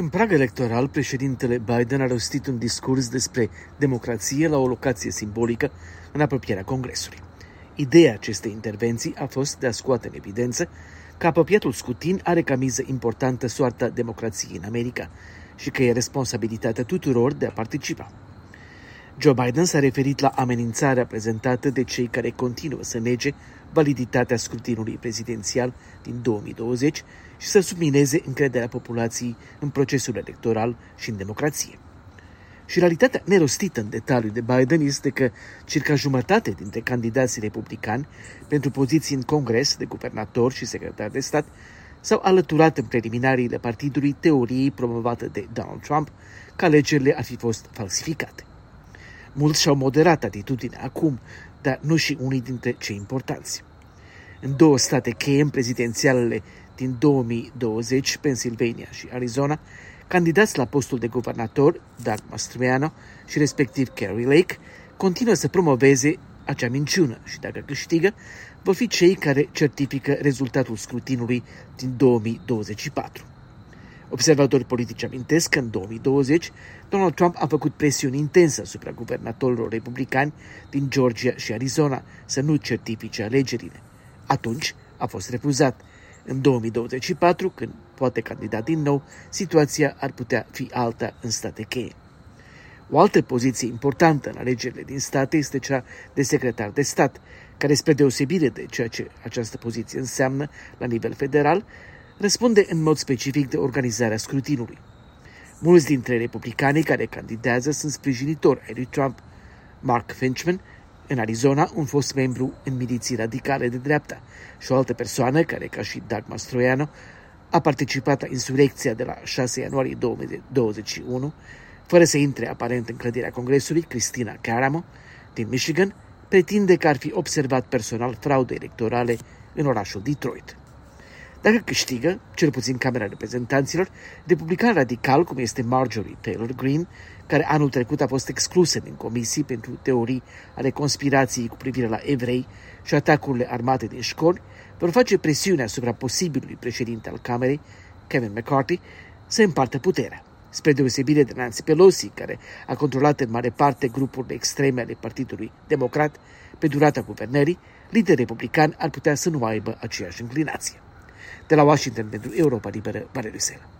În prag electoral, președintele Biden a rostit un discurs despre democrație la o locație simbolică în apropierea Congresului. Ideea acestei intervenții a fost de a scoate în evidență că apropiatul scutin are ca miză importantă soarta democrației în America și că e responsabilitatea tuturor de a participa. Joe Biden s-a referit la amenințarea prezentată de cei care continuă să nege validitatea scrutinului prezidențial din 2020 și să submineze încrederea populației în procesul electoral și în democrație. Și realitatea nerostită în detaliu de Biden este că circa jumătate dintre candidații republicani pentru poziții în Congres de guvernator și secretar de stat s-au alăturat în preliminariile partidului teoriei promovată de Donald Trump că alegerile ar fi fost falsificate. Mulți și-au moderat atitudinea acum, dar nu și unii dintre cei importanți. În două state cheie în prezidențialele din 2020, Pennsylvania și Arizona, candidați la postul de guvernator, Doug Mastriano și respectiv Kerry Lake, continuă să promoveze acea minciună și dacă câștigă, vor fi cei care certifică rezultatul scrutinului din 2024. Observatori politici amintesc că în 2020 Donald Trump a făcut presiuni intense asupra guvernatorilor republicani din Georgia și Arizona să nu certifice alegerile. Atunci a fost refuzat. În 2024, când poate candida din nou, situația ar putea fi alta în state cheie. O altă poziție importantă în alegerile din state este cea de secretar de stat, care, spre deosebire de ceea ce această poziție înseamnă la nivel federal, răspunde în mod specific de organizarea scrutinului. Mulți dintre republicanii care candidează sunt sprijinitori ai lui Trump. Mark Finchman, în Arizona, un fost membru în miliții radicale de dreapta și o altă persoană care, ca și Doug Mastroiano, a participat la insurecția de la 6 ianuarie 2021, fără să intre aparent în clădirea Congresului, Cristina Caramo, din Michigan, pretinde că ar fi observat personal fraude electorale în orașul Detroit. Dacă câștigă, cel puțin Camera Reprezentanților, republican radical, cum este Marjorie Taylor Greene, care anul trecut a fost exclusă din comisii pentru teorii ale conspirației cu privire la evrei și atacurile armate din școli, vor face presiune asupra posibilului președinte al Camerei, Kevin McCarthy, să împartă puterea. Spre deosebire de Nancy Pelosi, care a controlat în mare parte grupurile extreme ale Partidului Democrat, pe durata guvernării, liderii republicani ar putea să nu aibă aceeași înclinație. De la Washington pentru Europa Liberă, Valeriu Sela.